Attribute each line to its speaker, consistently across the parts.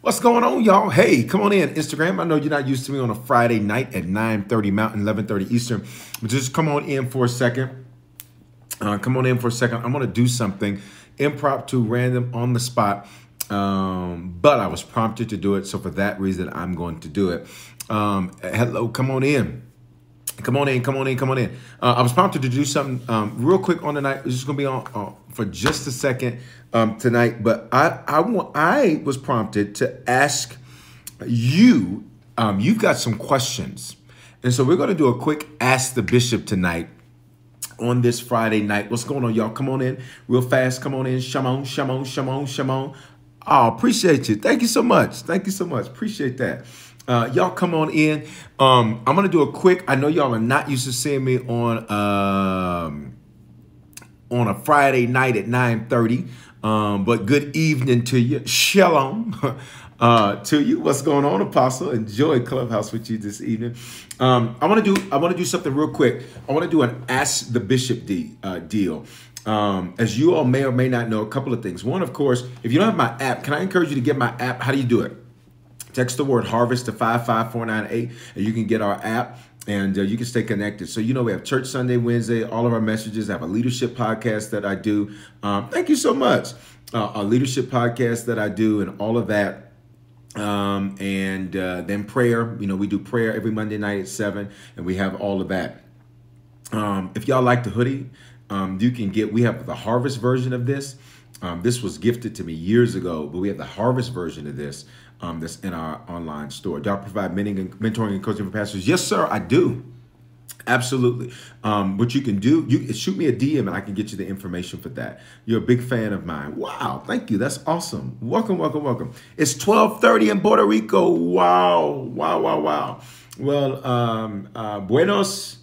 Speaker 1: What's going on, y'all? Hey, come on in. Instagram. I know you're not used to me on a Friday night at 9:30 Mountain, 11:30 Eastern. But just come on in for a second. Uh, come on in for a second. I'm gonna do something impromptu, random, on the spot. Um, but I was prompted to do it, so for that reason, I'm going to do it. Um, hello, come on in. Come on in, come on in, come on in. Uh, I was prompted to do something um, real quick on the night. It's just gonna be on for just a second um, tonight, but I I want I was prompted to ask you. Um, you've got some questions, and so we're gonna do a quick ask the bishop tonight on this Friday night. What's going on, y'all? Come on in real fast. Come on in. Shamon, shamon, shamon, shamon. Oh, appreciate you. Thank you so much. Thank you so much. Appreciate that. Uh, y'all come on in. Um, I'm gonna do a quick. I know y'all are not used to seeing me on um, on a Friday night at 9:30. Um, but good evening to you. Shalom uh, to you. What's going on, Apostle? Enjoy Clubhouse with you this evening. Um, I want to do. I want to do something real quick. I want to do an Ask the Bishop uh, deal. Um, as you all may or may not know, a couple of things. One, of course, if you don't have my app, can I encourage you to get my app? How do you do it? Text the word harvest to 55498 and you can get our app and uh, you can stay connected. So, you know, we have Church Sunday, Wednesday, all of our messages. I have a leadership podcast that I do. Um, thank you so much. Uh, a leadership podcast that I do and all of that. Um, and uh, then prayer, you know, we do prayer every Monday night at 7 and we have all of that. Um, if y'all like the hoodie, um, you can get, we have the harvest version of this. Um, this was gifted to me years ago, but we have the harvest version of this um, that's in our online store. Do I provide mentoring and coaching for pastors? Yes, sir, I do. Absolutely. Um, what you can do, you shoot me a DM and I can get you the information for that. You're a big fan of mine. Wow, thank you. That's awesome. Welcome, welcome, welcome. It's 12:30 in Puerto Rico. Wow, wow, wow, wow. Well, um, uh, buenos.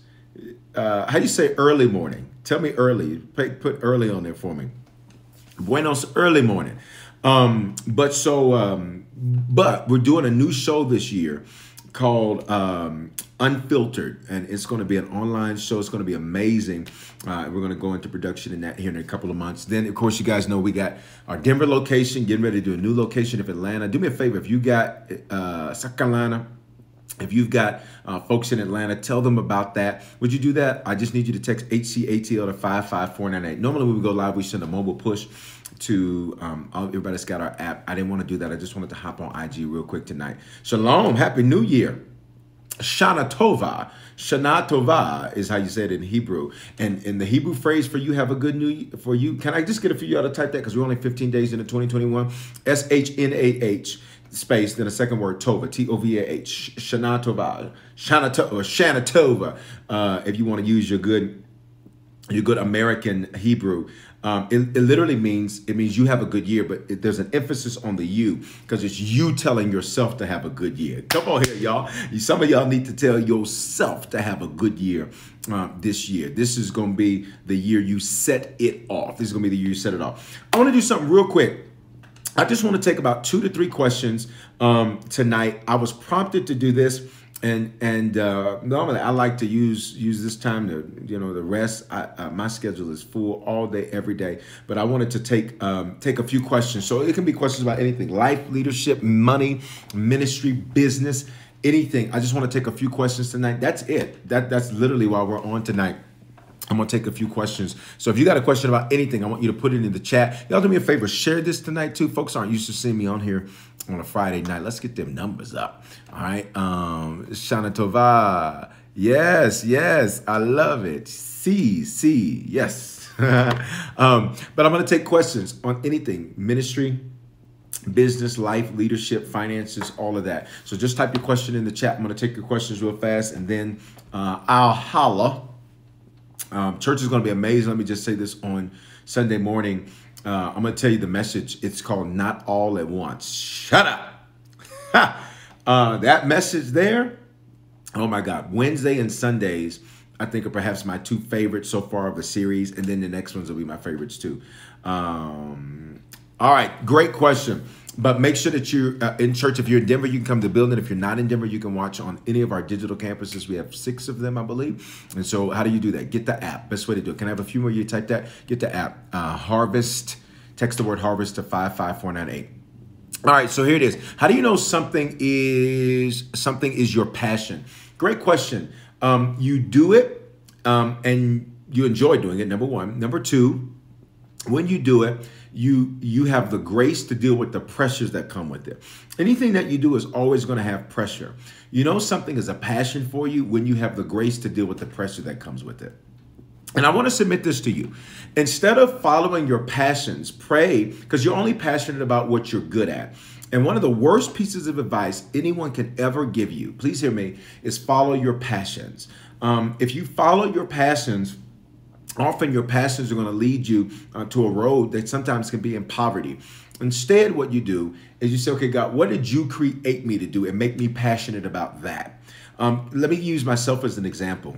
Speaker 1: Uh, how do you say early morning? Tell me early. Put early on there for me. Buenos early morning. Um, but so, um, but we're doing a new show this year called um, Unfiltered, and it's going to be an online show. It's going to be amazing. Uh, we're going to go into production in that here in a couple of months. Then, of course, you guys know we got our Denver location, getting ready to do a new location of Atlanta. Do me a favor if you got uh, South Carolina. If you've got uh, folks in Atlanta, tell them about that. Would you do that? I just need you to text HCATL to 55498. Normally, when we go live, we send a mobile push to um, everybody that's got our app. I didn't want to do that. I just wanted to hop on IG real quick tonight. Shalom, Happy New Year. Shana Tova. Shana Tova is how you say it in Hebrew. And in the Hebrew phrase for you have a good new Year for you. Can I just get a few y'all to type that because we're only 15 days into 2021? S H N A H space, then a second word, Tova, T O V A H, Shana Tova, Shana Tova, Shana Tova, uh, if you want to use your good, your good American Hebrew. Um, it, it, literally means it means you have a good year, but it, there's an emphasis on the you because it's you telling yourself to have a good year. Come on here, y'all. Some of y'all need to tell yourself to have a good year uh, this year. This is going to be the year you set it off. This is going to be the year you set it off. I want to do something real quick. I just want to take about two to three questions um, tonight. I was prompted to do this, and and uh, normally I like to use use this time to you know the rest. I, uh, my schedule is full all day, every day. But I wanted to take um, take a few questions. So it can be questions about anything: life, leadership, money, ministry, business, anything. I just want to take a few questions tonight. That's it. That that's literally why we're on tonight. I'm gonna take a few questions. So if you got a question about anything, I want you to put it in the chat. Y'all do me a favor, share this tonight too. Folks aren't used to seeing me on here on a Friday night. Let's get them numbers up. All right. Um Shana Tova. Yes, yes, I love it. See, see, yes. um, but I'm gonna take questions on anything, ministry, business, life, leadership, finances, all of that. So just type your question in the chat. I'm gonna take your questions real fast and then uh, I'll holla um, church is going to be amazing. Let me just say this on Sunday morning. Uh, I'm going to tell you the message. It's called Not All at Once. Shut up. uh, that message there, oh my God. Wednesday and Sundays, I think are perhaps my two favorites so far of the series. And then the next ones will be my favorites too. Um, all right, great question. But make sure that you're uh, in church. If you're in Denver, you can come to the building. If you're not in Denver, you can watch on any of our digital campuses. We have six of them, I believe. And so, how do you do that? Get the app. Best way to do it. Can I have a few more? You type that. Get the app. Uh, Harvest. Text the word Harvest to five five four nine eight. All right, so here it is. How do you know something is something is your passion? Great question. Um, you do it um, and you enjoy doing it. Number one. Number two, when you do it, you you have the grace to deal with the pressures that come with it. Anything that you do is always going to have pressure. You know something is a passion for you when you have the grace to deal with the pressure that comes with it. And I want to submit this to you. Instead of following your passions, pray because you're only passionate about what you're good at. And one of the worst pieces of advice anyone can ever give you, please hear me, is follow your passions. Um, if you follow your passions, often your passions are going to lead you uh, to a road that sometimes can be in poverty. Instead, what you do is you say, okay, God, what did you create me to do and make me passionate about that? Um, let me use myself as an example.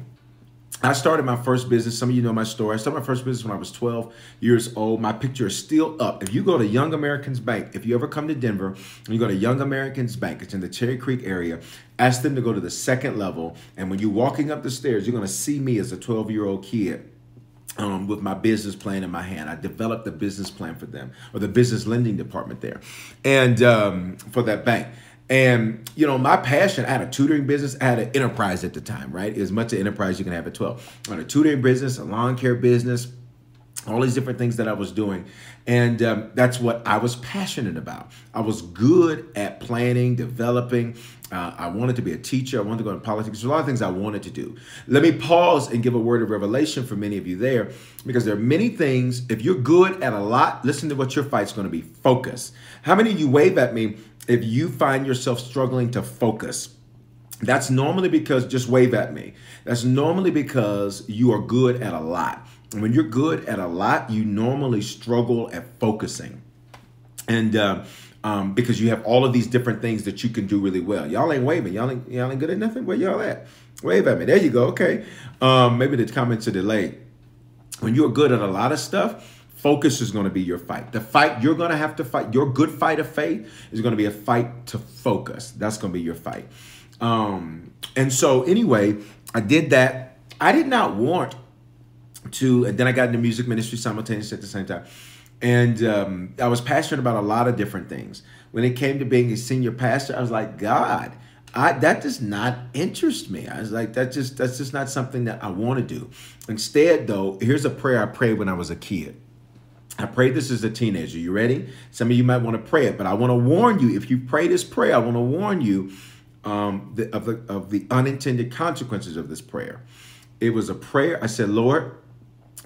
Speaker 1: I started my first business. Some of you know my story. I started my first business when I was 12 years old. My picture is still up. If you go to Young Americans Bank, if you ever come to Denver and you go to Young Americans Bank, it's in the Cherry Creek area, ask them to go to the second level. And when you're walking up the stairs, you're going to see me as a 12 year old kid. Um, with my business plan in my hand. I developed the business plan for them or the business lending department there and um, for that bank. And you know, my passion, I had a tutoring business, I had an enterprise at the time, right? As much an enterprise you can have at 12. I had a tutoring business, a lawn care business, all these different things that I was doing. And um, that's what I was passionate about. I was good at planning, developing. Uh, I wanted to be a teacher. I wanted to go into politics. There's a lot of things I wanted to do. Let me pause and give a word of revelation for many of you there because there are many things. If you're good at a lot, listen to what your fight's going to be focus. How many of you wave at me if you find yourself struggling to focus, that's normally because, just wave at me, that's normally because you are good at a lot. And when you're good at a lot, you normally struggle at focusing. And, uh, um, because you have all of these different things that you can do really well. Y'all ain't waving. Y'all ain't, y'all ain't good at nothing. Where y'all at? Wave at me. There you go. Okay. Um, maybe the comments are delayed. When you're good at a lot of stuff, Focus is going to be your fight. The fight you're going to have to fight, your good fight of faith is going to be a fight to focus. That's going to be your fight. Um, and so, anyway, I did that. I did not want to, and then I got into music ministry simultaneously at the same time. And um, I was passionate about a lot of different things. When it came to being a senior pastor, I was like, God, I, that does not interest me. I was like, that just that's just not something that I want to do. Instead, though, here's a prayer I prayed when I was a kid. I prayed this as a teenager. You ready? Some of you might want to pray it, but I want to warn you. If you pray this prayer, I want to warn you um, the, of, the, of the unintended consequences of this prayer. It was a prayer. I said, Lord,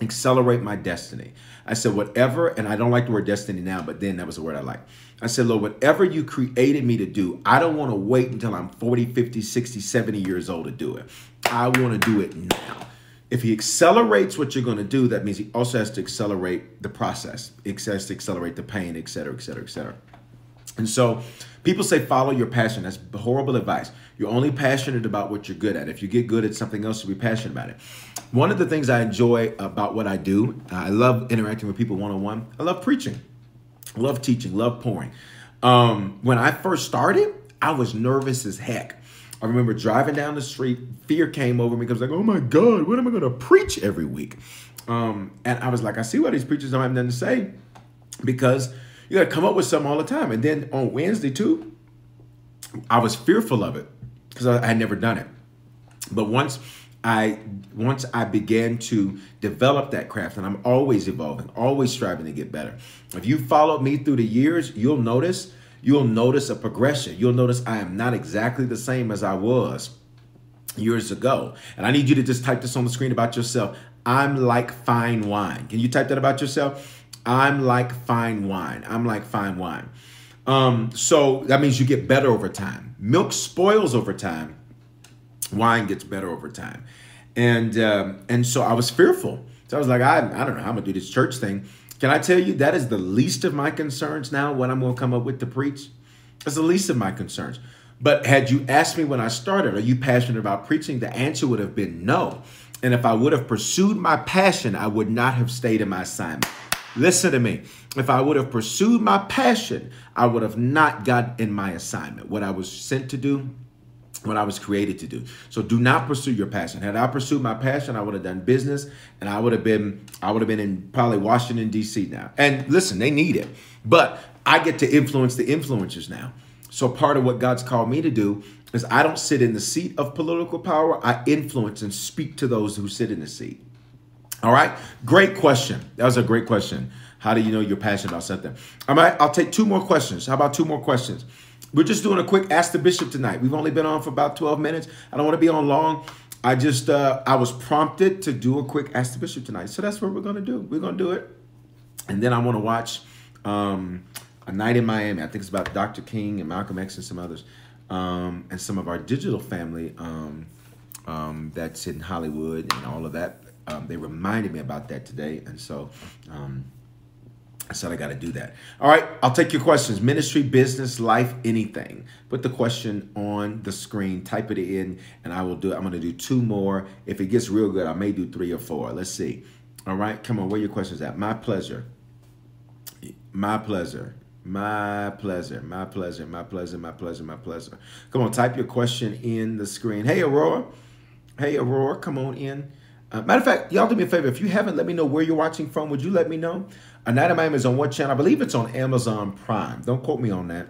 Speaker 1: accelerate my destiny. I said, whatever, and I don't like the word destiny now, but then that was the word I like. I said, Lord, whatever you created me to do, I don't want to wait until I'm 40, 50, 60, 70 years old to do it. I want to do it now if he accelerates what you're going to do, that means he also has to accelerate the process. It has to accelerate the pain, et cetera, et cetera, et cetera. And so people say follow your passion. That's horrible advice. You're only passionate about what you're good at. If you get good at something else, you'll be passionate about it. One of the things I enjoy about what I do, I love interacting with people one on one. I love preaching, love teaching, love pouring. Um, when I first started, I was nervous as heck. I remember driving down the street, fear came over me because like, oh my God, what am I going to preach every week? Um, and I was like, I see why these preachers don't have nothing to say because you got to come up with something all the time. And then on Wednesday too, I was fearful of it because I had never done it. But once I once I began to develop that craft, and I'm always evolving, always striving to get better. If you followed me through the years, you'll notice you'll notice a progression. You'll notice I am not exactly the same as I was years ago. And I need you to just type this on the screen about yourself. I'm like fine wine. Can you type that about yourself? I'm like fine wine. I'm like fine wine. Um, so that means you get better over time. Milk spoils over time. Wine gets better over time. And um, and so I was fearful. So I was like, I, I don't know how I'm gonna do this church thing. Can I tell you that is the least of my concerns now, what I'm to come up with to preach? It's the least of my concerns. But had you asked me when I started, are you passionate about preaching? The answer would have been no. And if I would have pursued my passion, I would not have stayed in my assignment. Listen to me. If I would have pursued my passion, I would have not got in my assignment. What I was sent to do, what I was created to do. So do not pursue your passion. Had I pursued my passion, I would have done business and I would have been I would have been in probably Washington D.C. now. And listen, they need it. But I get to influence the influencers now. So part of what God's called me to do is I don't sit in the seat of political power. I influence and speak to those who sit in the seat. All right. Great question. That was a great question. How do you know you're passionate about something? All right. I'll take two more questions. How about two more questions? We're just doing a quick Ask the Bishop tonight. We've only been on for about 12 minutes. I don't want to be on long. I just, uh, I was prompted to do a quick Ask the Bishop tonight. So that's what we're going to do. We're going to do it. And then I want to watch um, A Night in Miami. I think it's about Dr. King and Malcolm X and some others um, and some of our digital family um, um, that's in Hollywood and all of that. Um, they reminded me about that today, and so um, I said I got to do that. All right, I'll take your questions. Ministry, business, life, anything. Put the question on the screen. Type it in, and I will do it. I'm going to do two more. If it gets real good, I may do three or four. Let's see. All right, come on. Where your questions at? My pleasure. My pleasure. My pleasure, my pleasure, my pleasure, my pleasure, my pleasure. Come on, type your question in the screen. Hey, Aurora. Hey, Aurora, come on in. Uh, matter of fact, y'all do me a favor. If you haven't let me know where you're watching from, would you let me know? A Night of is on what channel? I believe it's on Amazon Prime. Don't quote me on that.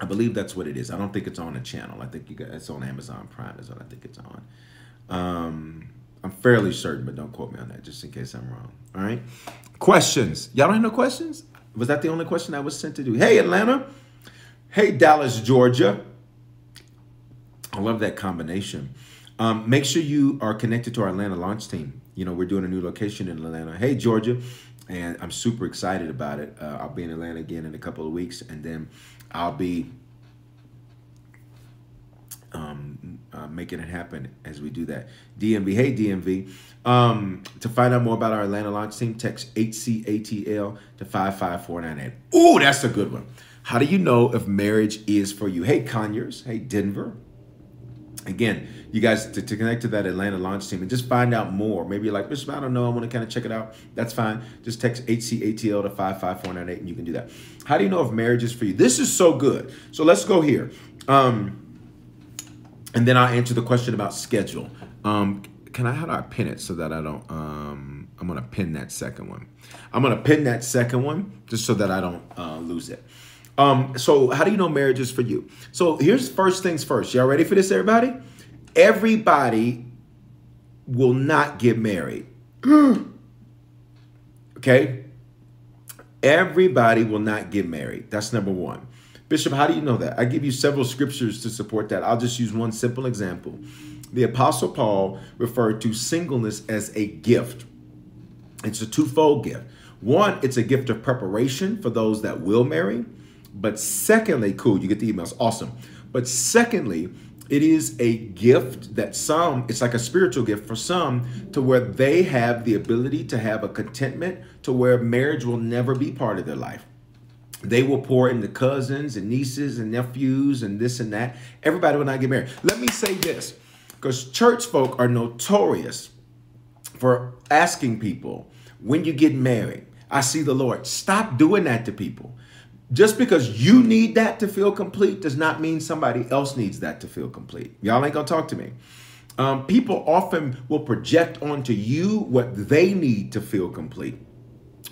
Speaker 1: I believe that's what it is. I don't think it's on a channel. I think you got, it's on Amazon Prime is what I think it's on. Um, I'm fairly certain, but don't quote me on that just in case I'm wrong. All right. Questions. Y'all don't have no questions? Was that the only question I was sent to do? Hey, Atlanta. Hey, Dallas, Georgia. I love that combination. Um, make sure you are connected to our Atlanta launch team. You know, we're doing a new location in Atlanta. Hey, Georgia. And I'm super excited about it. Uh, I'll be in Atlanta again in a couple of weeks, and then I'll be um, uh, making it happen as we do that. DMV, hey DMV. Um, to find out more about our Atlanta launch team, text HCATL to 55498. Ooh, that's a good one. How do you know if marriage is for you? Hey, Conyers. Hey, Denver. Again, you guys to, to connect to that Atlanta launch team and just find out more. Maybe you're like, I don't know. I want to kind of check it out. That's fine. Just text HCATL to 55498 and you can do that. How do you know if marriage is for you? This is so good. So let's go here. Um, and then I'll answer the question about schedule. Um, can I, how do I pin it so that I don't, um, I'm going to pin that second one. I'm going to pin that second one just so that I don't uh, lose it. Um, so how do you know marriage is for you? So here's first things first. Y'all ready for this, everybody? Everybody will not get married. okay? Everybody will not get married. That's number one. Bishop, how do you know that? I give you several scriptures to support that. I'll just use one simple example. The Apostle Paul referred to singleness as a gift. It's a twofold gift. One, it's a gift of preparation for those that will marry. But secondly, cool, you get the emails, awesome. But secondly, it is a gift that some, it's like a spiritual gift for some, to where they have the ability to have a contentment to where marriage will never be part of their life. They will pour into cousins and nieces and nephews and this and that. Everybody will not get married. Let me say this because church folk are notorious for asking people when you get married. I see the Lord. Stop doing that to people. Just because you need that to feel complete does not mean somebody else needs that to feel complete. Y'all ain't gonna talk to me. Um, people often will project onto you what they need to feel complete,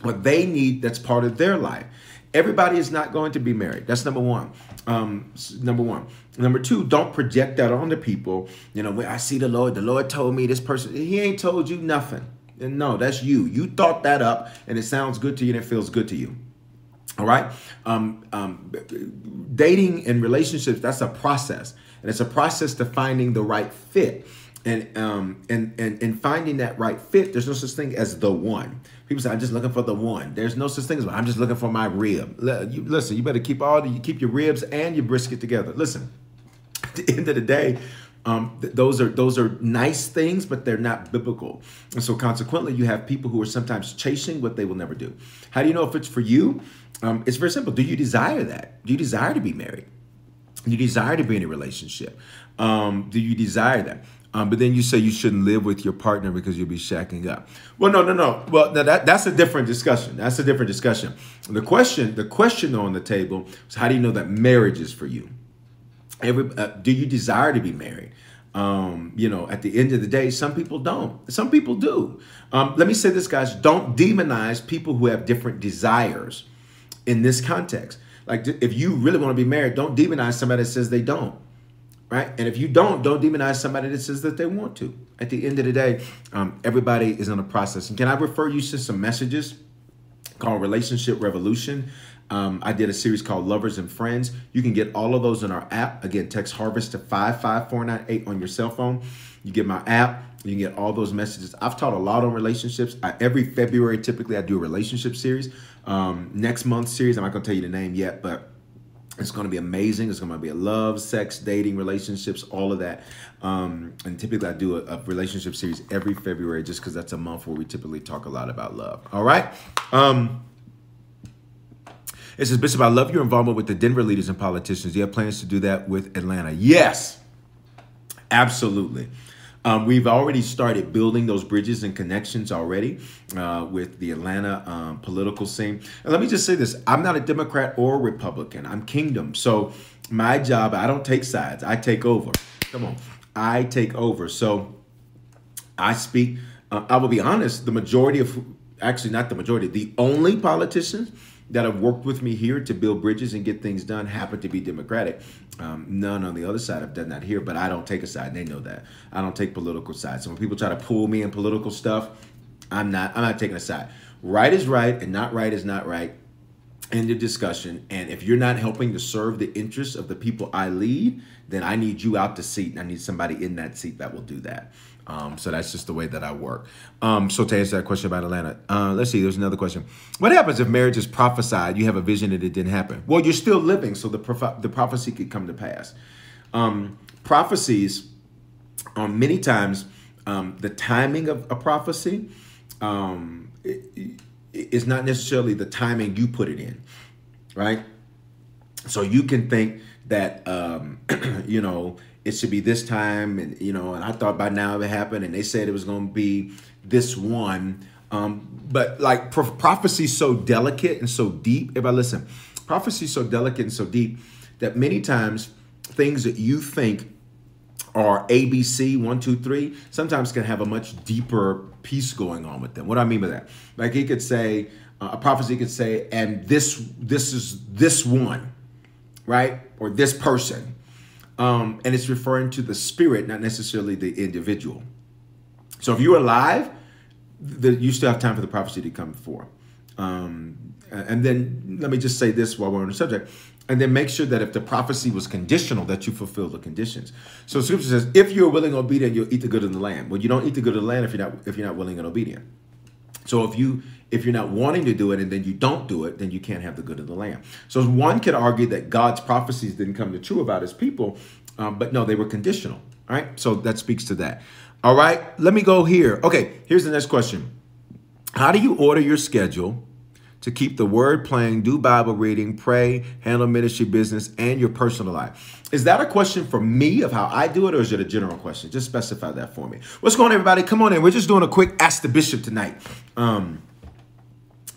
Speaker 1: what they need that's part of their life. Everybody is not going to be married. That's number one. Um, number one. Number two, don't project that onto people. You know, I see the Lord, the Lord told me this person, he ain't told you nothing. And no, that's you. You thought that up and it sounds good to you and it feels good to you. All right. Um, um, dating and relationships, that's a process. And it's a process to finding the right fit and um and and and finding that right fit there's no such thing as the one people say i'm just looking for the one there's no such thing as i'm just looking for my rib listen you better keep all the you keep your ribs and your brisket together listen at the end of the day um, th- those are those are nice things, but they're not biblical, and so consequently, you have people who are sometimes chasing what they will never do. How do you know if it's for you? Um, it's very simple. Do you desire that? Do you desire to be married? Do you desire to be in a relationship? Um, do you desire that? Um, but then you say you shouldn't live with your partner because you'll be shacking up. Well, no, no, no. Well, that, that's a different discussion. That's a different discussion. The question, the question on the table is how do you know that marriage is for you? Every, uh, do you desire to be married? Um, you know, at the end of the day, some people don't. Some people do. Um, let me say this, guys: don't demonize people who have different desires. In this context. Like if you really want to be married, don't demonize somebody that says they don't. Right? And if you don't, don't demonize somebody that says that they want to. At the end of the day, um, everybody is in a process. And can I refer you to some messages called Relationship Revolution? Um, I did a series called Lovers and Friends. You can get all of those in our app. Again, text Harvest to 55498 on your cell phone. You get my app. You can get all those messages. I've taught a lot on relationships. I, every February, typically, I do a relationship series. Um, next month's series, I'm not going to tell you the name yet, but it's going to be amazing. It's going to be a love, sex, dating, relationships, all of that. Um, and typically, I do a, a, relationship series every February just because that's a month where we typically talk a lot about love. All right. Um, it says, Bishop, I love your involvement with the Denver leaders and politicians. Do you have plans to do that with Atlanta? Yes, absolutely. Um, we've already started building those bridges and connections already uh, with the Atlanta um, political scene. And let me just say this I'm not a Democrat or Republican, I'm kingdom. So my job, I don't take sides, I take over. Come on, I take over. So I speak, uh, I will be honest, the majority of, actually, not the majority, the only politicians that have worked with me here to build bridges and get things done happen to be Democratic. Um, none on the other side have done that here, but I don't take a side. They know that. I don't take political sides. So when people try to pull me in political stuff, I'm not. I'm not taking a side. Right is right, and not right is not right. End of discussion. And if you're not helping to serve the interests of the people I lead, then I need you out the seat. And I need somebody in that seat that will do that. Um, so that's just the way that I work. Um, so to answer that question about Atlanta, uh, let's see. There's another question. What happens if marriage is prophesied? You have a vision that it didn't happen. Well, you're still living, so the the prophecy could come to pass. Um, prophecies, um, many times, um, the timing of a prophecy um, is not necessarily the timing you put it in, right? So you can think that you know it should be this time and you know and i thought by now it happened, and they said it was going to be this one. Um, but like pro- prophecy so delicate and so deep if i listen prophecy so delicate and so deep that many times things that you think are abc one two three sometimes can have a much deeper piece going on with them. What do i mean by that? Like he could say uh, a prophecy could say and this this is this one right? Or this person um, and it's referring to the spirit, not necessarily the individual. So if you're alive, the, you still have time for the prophecy to come forth. Um, and then let me just say this while we're on the subject. And then make sure that if the prophecy was conditional, that you fulfill the conditions. So Scripture says, if you're willing and obedient, you'll eat the good of the land. Well, you don't eat the good of the land if you're not if you're not willing and obedient. So if you if you're not wanting to do it and then you don't do it, then you can't have the good of the land. So one could argue that God's prophecies didn't come to true about his people, um, but no, they were conditional. All right. So that speaks to that. All right. Let me go here. Okay. Here's the next question How do you order your schedule? to keep the word playing, do Bible reading, pray, handle ministry business, and your personal life. Is that a question for me of how I do it, or is it a general question? Just specify that for me. What's going on, everybody? Come on in. We're just doing a quick Ask the Bishop tonight. Um,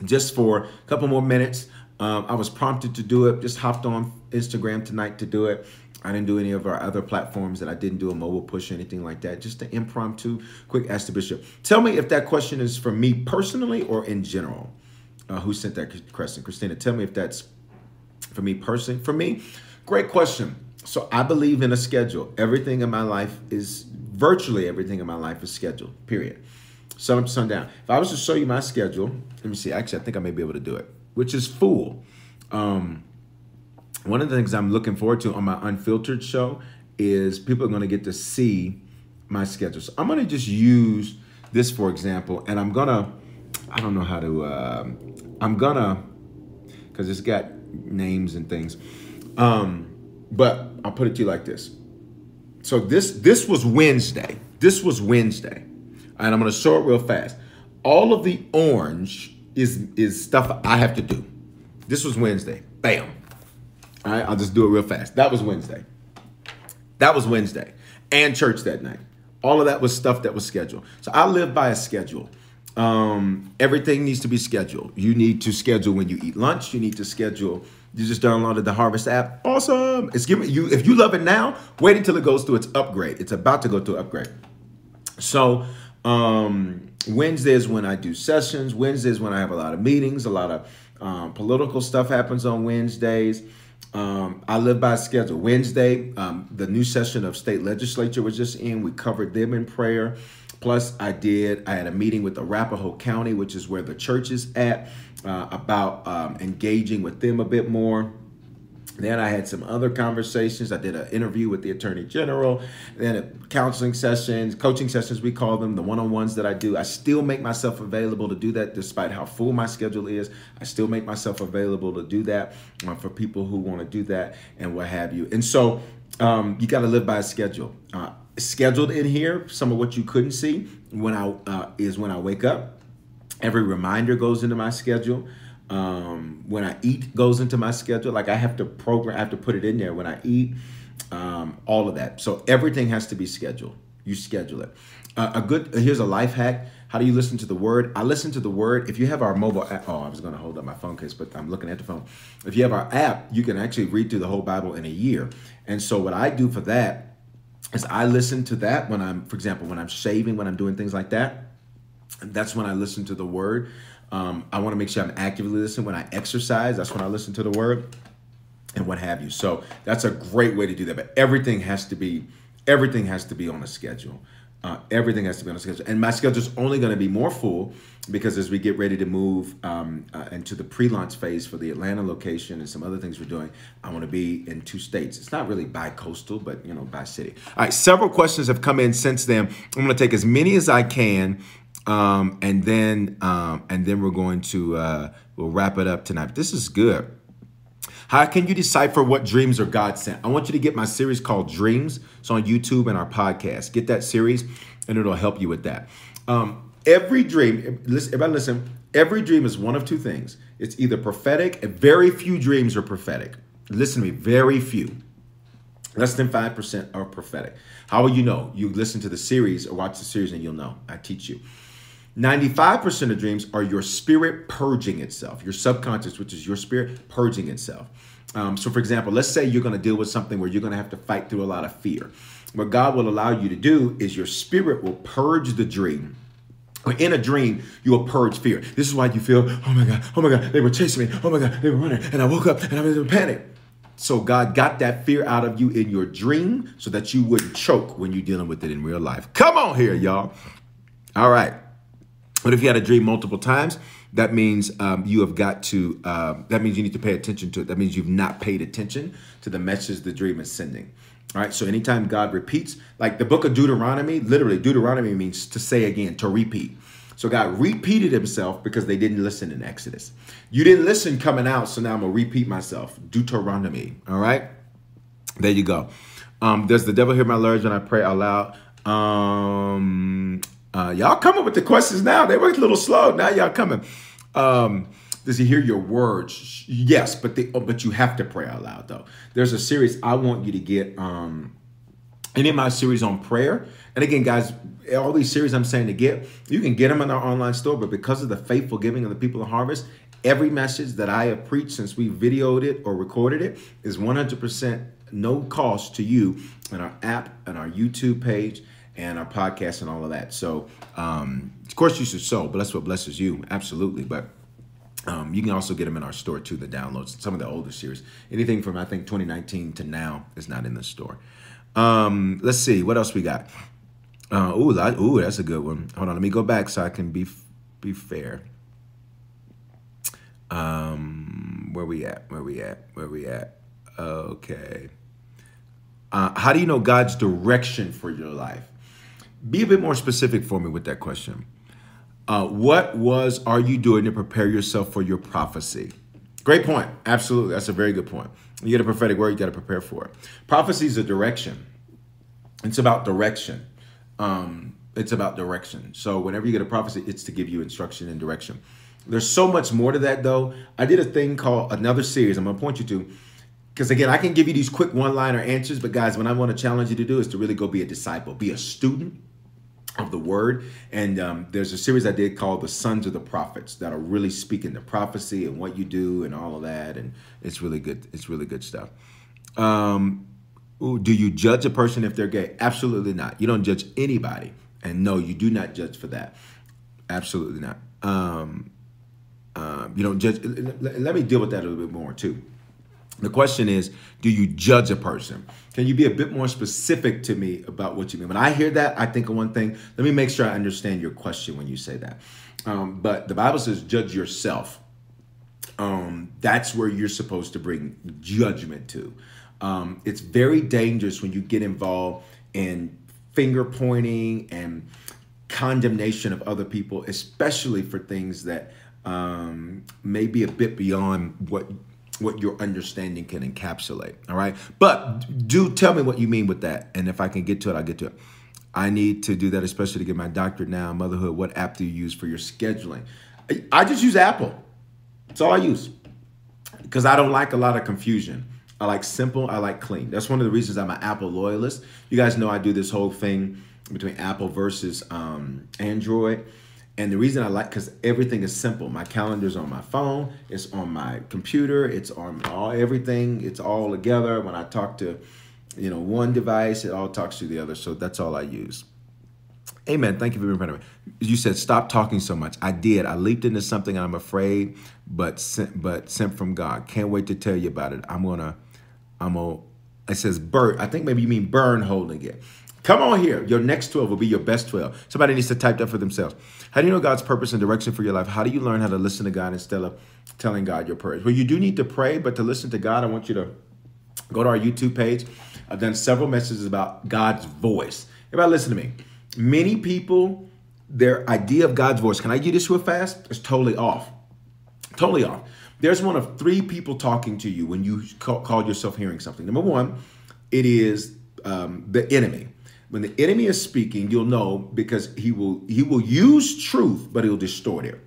Speaker 1: just for a couple more minutes. Um, I was prompted to do it, just hopped on Instagram tonight to do it. I didn't do any of our other platforms that I didn't do a mobile push or anything like that. Just an impromptu, quick ask the bishop. Tell me if that question is for me personally or in general. Uh, who sent that question? Christina, tell me if that's for me personally. For me, great question. So I believe in a schedule. Everything in my life is virtually everything in my life is scheduled. Period. Sun up to sundown. If I was to show you my schedule, let me see. Actually, I think I may be able to do it, which is full. Um, one of the things I'm looking forward to on my unfiltered show is people are going to get to see my schedule. So I'm going to just use this for example, and I'm gonna, I don't know how to, uh, I'm gonna, because it's got names and things, um, but I'll put it to you like this. So this this was Wednesday. This was Wednesday, and I'm gonna show it real fast. All of the orange is is stuff I have to do. This was Wednesday. Bam. All right, I'll just do it real fast. That was Wednesday. That was Wednesday. And church that night. All of that was stuff that was scheduled. So I live by a schedule. Um, everything needs to be scheduled. You need to schedule when you eat lunch. You need to schedule. You just downloaded the Harvest app. Awesome. It's giving you, if you love it now, wait until it goes through its upgrade. It's about to go through upgrade. So um, Wednesday is when I do sessions. Wednesday is when I have a lot of meetings, a lot of Um, political stuff happens on Wednesdays. Um, I live by schedule. Wednesday, um, the new session of state legislature was just in. We covered them in prayer. Plus, I did. I had a meeting with Arapahoe County, which is where the church is at, uh, about um, engaging with them a bit more. Then I had some other conversations. I did an interview with the attorney general, then counseling sessions, coaching sessions, we call them, the one on ones that I do. I still make myself available to do that despite how full my schedule is. I still make myself available to do that uh, for people who want to do that and what have you. And so um, you got to live by a schedule. Uh, scheduled in here, some of what you couldn't see when I uh, is when I wake up. Every reminder goes into my schedule. Um, when I eat goes into my schedule. Like I have to program, I have to put it in there when I eat, um, all of that. So everything has to be scheduled. You schedule it. Uh, a good, here's a life hack. How do you listen to the word? I listen to the word. If you have our mobile app, oh, I was going to hold up my phone case, but I'm looking at the phone. If you have our app, you can actually read through the whole Bible in a year. And so what I do for that is I listen to that when I'm, for example, when I'm shaving, when I'm doing things like that. That's when I listen to the word. Um, I want to make sure I'm actively listening when I exercise. That's when I listen to the word and what have you. So that's a great way to do that. But everything has to be everything has to be on a schedule. Uh, everything has to be on a schedule, and my schedule is only going to be more full because as we get ready to move um, uh, into the pre-launch phase for the Atlanta location and some other things we're doing, I want to be in two states. It's not really bi-coastal, but you know, by city. All right, several questions have come in since then. I'm going to take as many as I can um, and then um, and then we're going to uh, we'll wrap it up tonight. This is good. How can you decipher what dreams are God sent? I want you to get my series called Dreams. It's on YouTube and our podcast. Get that series, and it'll help you with that. Um, every dream, everybody listen. Every dream is one of two things. It's either prophetic, and very few dreams are prophetic. Listen to me, very few. Less than 5% are prophetic. How will you know? You listen to the series or watch the series and you'll know. I teach you. 95% of dreams are your spirit purging itself, your subconscious, which is your spirit purging itself. Um, so, for example, let's say you're going to deal with something where you're going to have to fight through a lot of fear. What God will allow you to do is your spirit will purge the dream. In a dream, you will purge fear. This is why you feel, oh my God, oh my God, they were chasing me. Oh my God, they were running. And I woke up and I was in panic. So God got that fear out of you in your dream so that you wouldn't choke when you're dealing with it in real life. Come on here, y'all. All right. But if you had a dream multiple times, that means um, you have got to, uh, that means you need to pay attention to it. That means you've not paid attention to the message the dream is sending. All right. So anytime God repeats, like the book of Deuteronomy, literally, Deuteronomy means to say again, to repeat. So God repeated himself because they didn't listen in Exodus. You didn't listen coming out, so now I'm going to repeat myself. Deuteronomy. All right. There you go. Um, does the devil hear my words when I pray aloud? Um, uh, y'all coming with the questions now. They were a little slow. Now y'all coming. Um, does he hear your words? Yes, but they, oh, but you have to pray out loud though. There's a series I want you to get. Um, and in my series on prayer, and again, guys, all these series I'm saying to get, you can get them in our online store. But because of the faithful giving of the people of Harvest, every message that I have preached since we videoed it or recorded it is 100% no cost to you in our app and our YouTube page and our podcast and all of that. So, um, of course, you should sow, that's what blesses you. Absolutely. But um, you can also get them in our store too, the downloads, some of the older series. Anything from, I think, 2019 to now is not in the store. Um, let's see. What else we got? Uh, ooh, that, ooh, that's a good one. Hold on. Let me go back so I can be be fair. Um, where we at? Where we at? Where we at? Okay. Uh, how do you know God's direction for your life? Be a bit more specific for me with that question. Uh, what was are you doing to prepare yourself for your prophecy? Great point. Absolutely. That's a very good point. You get a prophetic word, you got to prepare for it. Prophecy is a direction. It's about direction. Um, it's about direction. So whenever you get a prophecy, it's to give you instruction and direction. There's so much more to that though. I did a thing called another series I'm gonna point you to. Because again, I can give you these quick one-liner answers, but guys, what I want to challenge you to do is to really go be a disciple, be a student, of the word. And um, there's a series I did called The Sons of the Prophets that are really speaking the prophecy and what you do and all of that. And it's really good. It's really good stuff. Um, ooh, do you judge a person if they're gay? Absolutely not. You don't judge anybody. And no, you do not judge for that. Absolutely not. Um, um, you don't judge. Let me deal with that a little bit more too. The question is, do you judge a person? Can you be a bit more specific to me about what you mean? When I hear that, I think of one thing. Let me make sure I understand your question when you say that. Um, but the Bible says, judge yourself. Um, that's where you're supposed to bring judgment to. Um, it's very dangerous when you get involved in finger pointing and condemnation of other people, especially for things that um, may be a bit beyond what what your understanding can encapsulate. All right. But do tell me what you mean with that. And if I can get to it, I'll get to it. I need to do that, especially to get my doctorate now, motherhood. What app do you use for your scheduling? I just use Apple. That's all I use. Because I don't like a lot of confusion. I like simple, I like clean. That's one of the reasons I'm an Apple loyalist. You guys know I do this whole thing between Apple versus um, Android. And the reason I like, because everything is simple. My calendar's on my phone, it's on my computer, it's on all everything, it's all together. When I talk to, you know, one device, it all talks to the other. So that's all I use. Amen. Thank you for being part of it. You said stop talking so much. I did. I leaped into something I'm afraid, but sent, but sent from God. Can't wait to tell you about it. I'm gonna, I'm gonna. It says burn. I think maybe you mean burn holding it. Come on here. Your next 12 will be your best 12. Somebody needs to type that for themselves. How do you know God's purpose and direction for your life? How do you learn how to listen to God instead of telling God your prayers? Well, you do need to pray, but to listen to God, I want you to go to our YouTube page. I've done several messages about God's voice. Everybody listen to me. Many people, their idea of God's voice, can I get this real fast? It's totally off. Totally off. There's one of three people talking to you when you call, yourself hearing something. Number one, it is um, the enemy when the enemy is speaking, you'll know because he will he will use truth, but he'll distort it.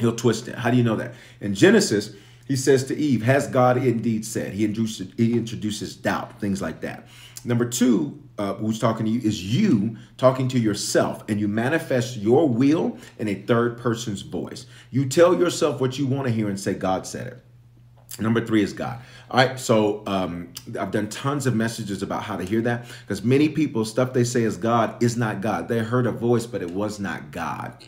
Speaker 1: He'll twist it. How do you know that? In Genesis, he says to Eve, "Has God indeed said?" He introduces he introduces doubt, things like that. Number two, uh, who's talking to you is you talking to yourself, and you manifest your will in a third person's voice. You tell yourself what you want to hear and say, "God said it." Number three is God. All right, so um, I've done tons of messages about how to hear that because many people, stuff they say is God is not God. They heard a voice, but it was not God.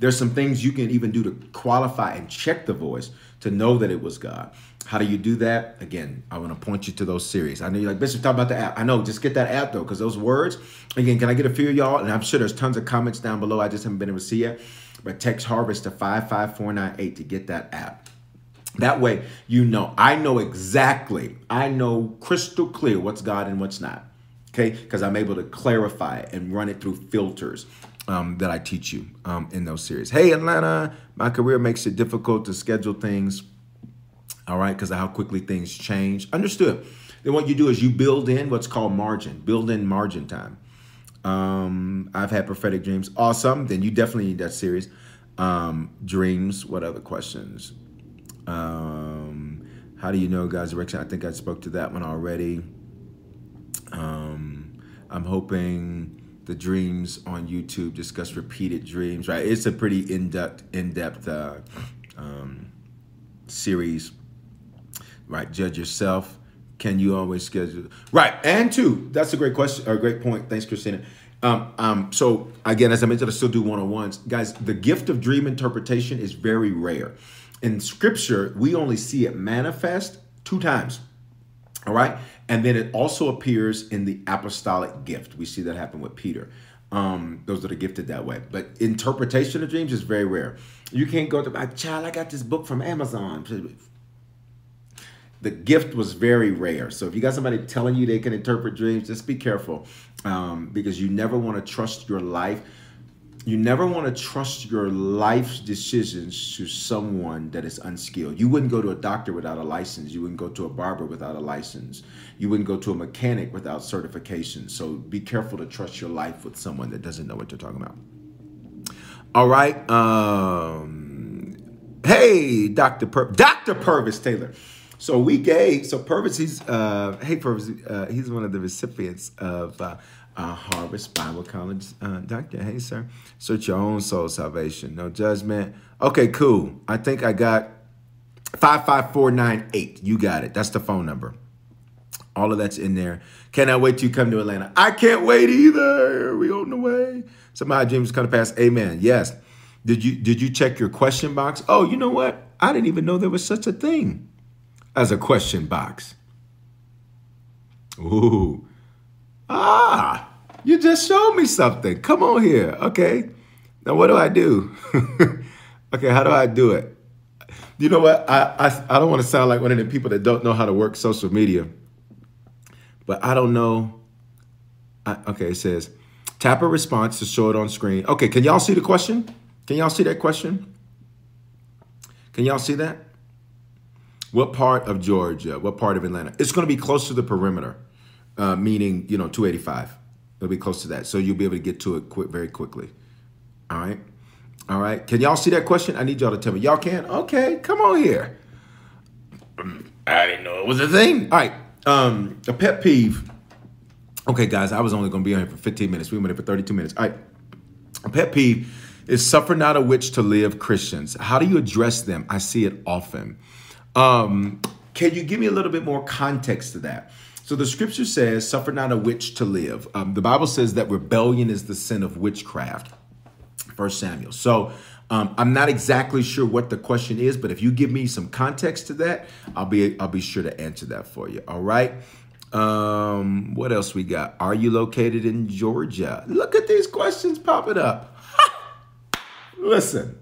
Speaker 1: There's some things you can even do to qualify and check the voice to know that it was God. How do you do that? Again, I want to point you to those series. I know you're like, Bishop, talk about the app. I know, just get that app though, because those words, again, can I get a few y'all? And I'm sure there's tons of comments down below. I just haven't been able to see yet. But text Harvest to 55498 to get that app. That way, you know, I know exactly, I know crystal clear what's God and what's not. Okay, because I'm able to clarify and run it through filters um, that I teach you um, in those series. Hey, Atlanta, my career makes it difficult to schedule things. All right, because of how quickly things change. Understood. Then what you do is you build in what's called margin, build in margin time. Um, I've had prophetic dreams. Awesome. Then you definitely need that series. Um, dreams. What other questions? Um, how do you know God's direction? I think I spoke to that one already. Um, I'm hoping the dreams on YouTube discuss repeated dreams. Right, it's a pretty in-depth, in-depth uh, um, series. Right, judge yourself. Can you always schedule? Right, and two. That's a great question or a great point. Thanks, Christina. Um, um, so again, as I mentioned, I still do one-on-ones. Guys, the gift of dream interpretation is very rare in scripture, we only see it manifest two times. All right. And then it also appears in the apostolic gift. We see that happen with Peter. Um, those that are gifted that way. But interpretation of dreams is very rare. You can't go to my child, I got this book from Amazon. The gift was very rare. So if you got somebody telling you they can interpret dreams, just be careful um, because you never want to trust your life you never want to trust your life's decisions to someone that is unskilled. You wouldn't go to a doctor without a license. You wouldn't go to a barber without a license. You wouldn't go to a mechanic without certification. So be careful to trust your life with someone that doesn't know what they're talking about. All right. Um, hey, Dr. Pur- Dr. Purvis Taylor. So we gave, so Purvis, he's, uh, hey, Purvis, uh, he's one of the recipients of uh, uh, Harvest Bible College. Uh, doctor, hey, sir. Search your own soul salvation. No judgment. Okay, cool. I think I got 55498. You got it. That's the phone number. All of that's in there. Cannot wait till you come to Atlanta. I can't wait either. We on the way. Some of my dreams come to pass. Amen. Yes. Did you did you check your question box? Oh, you know what? I didn't even know there was such a thing as a question box. Ooh. Ah, you just showed me something. Come on here. Okay. Now what do I do? okay, how do I do it? You know what? I, I I don't want to sound like one of the people that don't know how to work social media. But I don't know. I, okay, it says tap a response to show it on screen. Okay, can y'all see the question? Can y'all see that question? Can y'all see that? What part of Georgia? What part of Atlanta? It's going to be close to the perimeter, uh, meaning you know 285. It'll be close to that, so you'll be able to get to it quick, very quickly. All right, all right. Can y'all see that question? I need y'all to tell me. Y'all can? Okay, come on here. I didn't know it was a thing. All right, um, a pet peeve. Okay, guys, I was only going to be on here for 15 minutes. We went here for 32 minutes. All right, a pet peeve is suffer not a witch to live Christians. How do you address them? I see it often. Um, can you give me a little bit more context to that? So the scripture says, suffer not a witch to live. Um, the Bible says that rebellion is the sin of witchcraft. First Samuel. So um, I'm not exactly sure what the question is, but if you give me some context to that, I'll be I'll be sure to answer that for you. All right. Um, what else we got? Are you located in Georgia? Look at these questions popping up. Listen,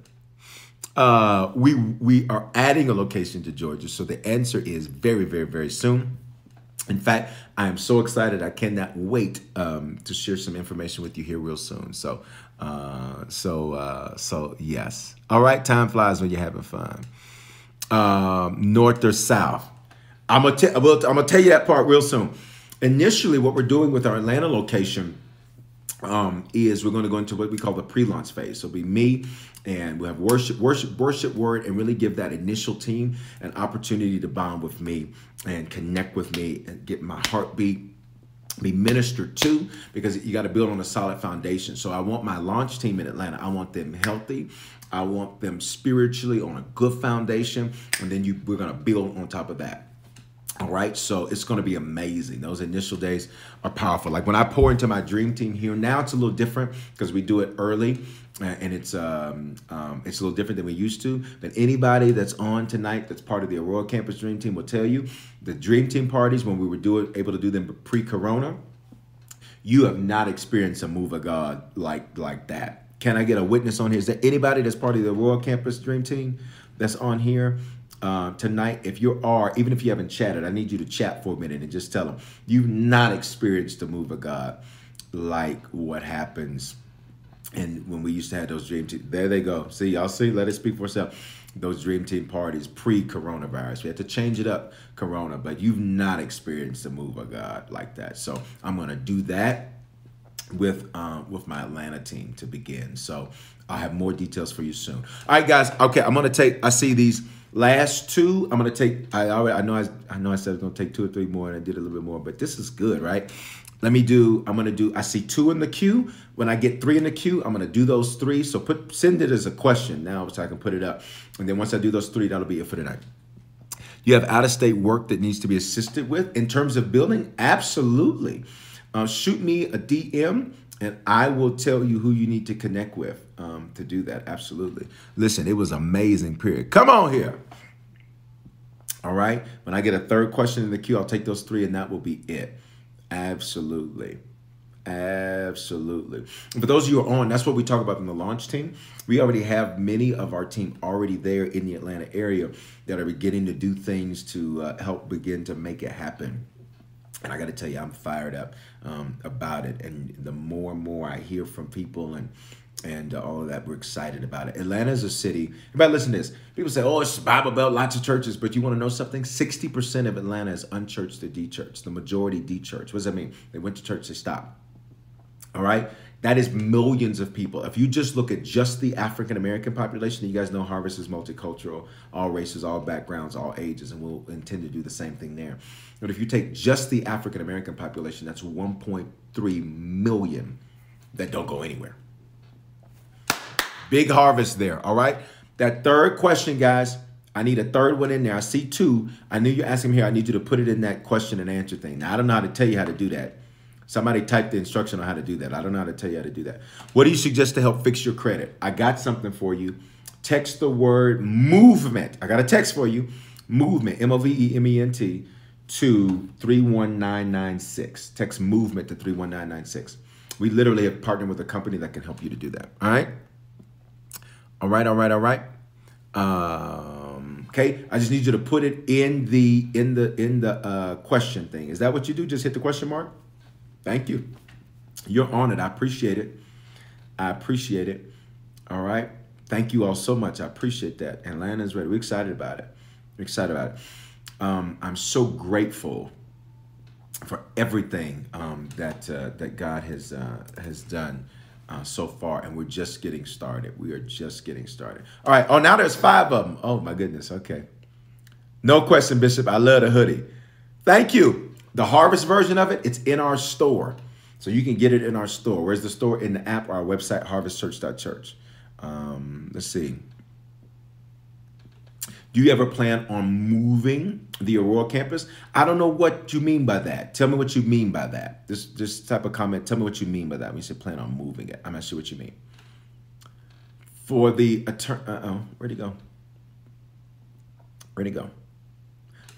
Speaker 1: uh, we we are adding a location to Georgia, so the answer is very, very, very soon. In fact, I am so excited. I cannot wait um, to share some information with you here real soon. So, uh, so, uh, so yes. All right, time flies when you're having fun. Um, north or south? I'm gonna, t- I'm gonna tell you that part real soon. Initially, what we're doing with our Atlanta location um, is we're going to go into what we call the pre-launch phase. So be me and we'll have worship, worship, worship word, and really give that initial team an opportunity to bond with me and connect with me and get my heartbeat be ministered to because you got to build on a solid foundation. So I want my launch team in Atlanta. I want them healthy. I want them spiritually on a good foundation, and then you we're gonna build on top of that. All right, so it's going to be amazing. Those initial days are powerful. Like when I pour into my dream team here, now it's a little different because we do it early, and it's um, um, it's a little different than we used to. But anybody that's on tonight that's part of the Aurora Campus Dream Team will tell you the Dream Team parties when we were doing able to do them pre-Corona, you have not experienced a move of God like like that. Can I get a witness on here? Is there anybody that's part of the Aurora Campus Dream Team that's on here? Uh, tonight, if you are, even if you haven't chatted, I need you to chat for a minute and just tell them you've not experienced the move of God like what happens. And when we used to have those dream team, there they go. See, y'all see, let it speak for itself. Those dream team parties pre coronavirus. We had to change it up, Corona, but you've not experienced the move of God like that. So I'm going to do that with um, with my Atlanta team to begin. So I'll have more details for you soon. All right, guys. Okay, I'm gonna take. I see these Last two, I'm gonna take. I already, I know I, I know I said I was gonna take two or three more, and I did a little bit more, but this is good, right? Let me do. I'm gonna do. I see two in the queue. When I get three in the queue, I'm gonna do those three. So put send it as a question now, so I can put it up, and then once I do those three, that'll be it for tonight. You have out of state work that needs to be assisted with in terms of building. Absolutely, uh, shoot me a DM and I will tell you who you need to connect with um, to do that. Absolutely. Listen, it was amazing. Period. Come on here. All right. When I get a third question in the queue, I'll take those three, and that will be it. Absolutely. Absolutely. for those of you who are on, that's what we talk about in the launch team. We already have many of our team already there in the Atlanta area that are beginning to do things to uh, help begin to make it happen. And I got to tell you, I'm fired up um, about it. And the more and more I hear from people and and uh, all of that, we're excited about it. Atlanta is a city. Everybody, listen to this. People say, "Oh, it's Bible Belt, lots of churches," but you want to know something? Sixty percent of Atlanta is unchurched to de-churched. The majority de-churched. What does that mean? They went to church, they stopped. All right. That is millions of people. If you just look at just the African American population, you guys know Harvest is multicultural, all races, all backgrounds, all ages, and we'll intend to do the same thing there. But if you take just the African American population, that's 1.3 million that don't go anywhere. Big harvest there, all right? That third question, guys, I need a third one in there. I see two. I knew you're asking me here. I need you to put it in that question and answer thing. Now, I don't know how to tell you how to do that. Somebody typed the instruction on how to do that. I don't know how to tell you how to do that. What do you suggest to help fix your credit? I got something for you. Text the word movement. I got a text for you. Movement, M O V E M E N T, to 31996. Text movement to 31996. We literally have partnered with a company that can help you to do that. All right? All right, all right, all right. Um, okay, I just need you to put it in the in the in the uh, question thing. Is that what you do? Just hit the question mark. Thank you. You're on it. I appreciate it. I appreciate it. All right. Thank you all so much. I appreciate that. Atlanta's ready. We're excited about it. We're excited about it. Um, I'm so grateful for everything um, that uh, that God has uh, has done uh, so far, and we're just getting started. We are just getting started. All right. Oh, now there's five of them. Oh my goodness. Okay. No question, Bishop. I love the hoodie. Thank you. The harvest version of it, it's in our store. So you can get it in our store. Where's the store? In the app or our website, harvestchurch.church. Um, let's see. Do you ever plan on moving the Aurora campus? I don't know what you mean by that. Tell me what you mean by that. This this type of comment. Tell me what you mean by that you say plan on moving it. I'm not sure what you mean. For the attorney, uh oh, where'd he go? Where'd he go?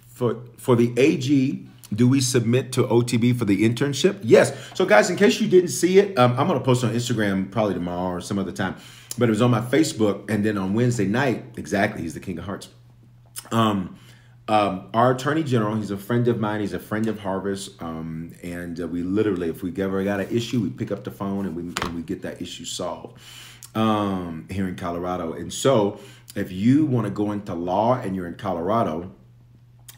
Speaker 1: For for the AG do we submit to OTB for the internship? Yes. So, guys, in case you didn't see it, um, I'm going to post on Instagram probably tomorrow or some other time. But it was on my Facebook, and then on Wednesday night, exactly, he's the King of Hearts. Um, um, our attorney general, he's a friend of mine. He's a friend of Harvest, um, and uh, we literally, if we ever got an issue, we pick up the phone and we and we get that issue solved um, here in Colorado. And so, if you want to go into law and you're in Colorado,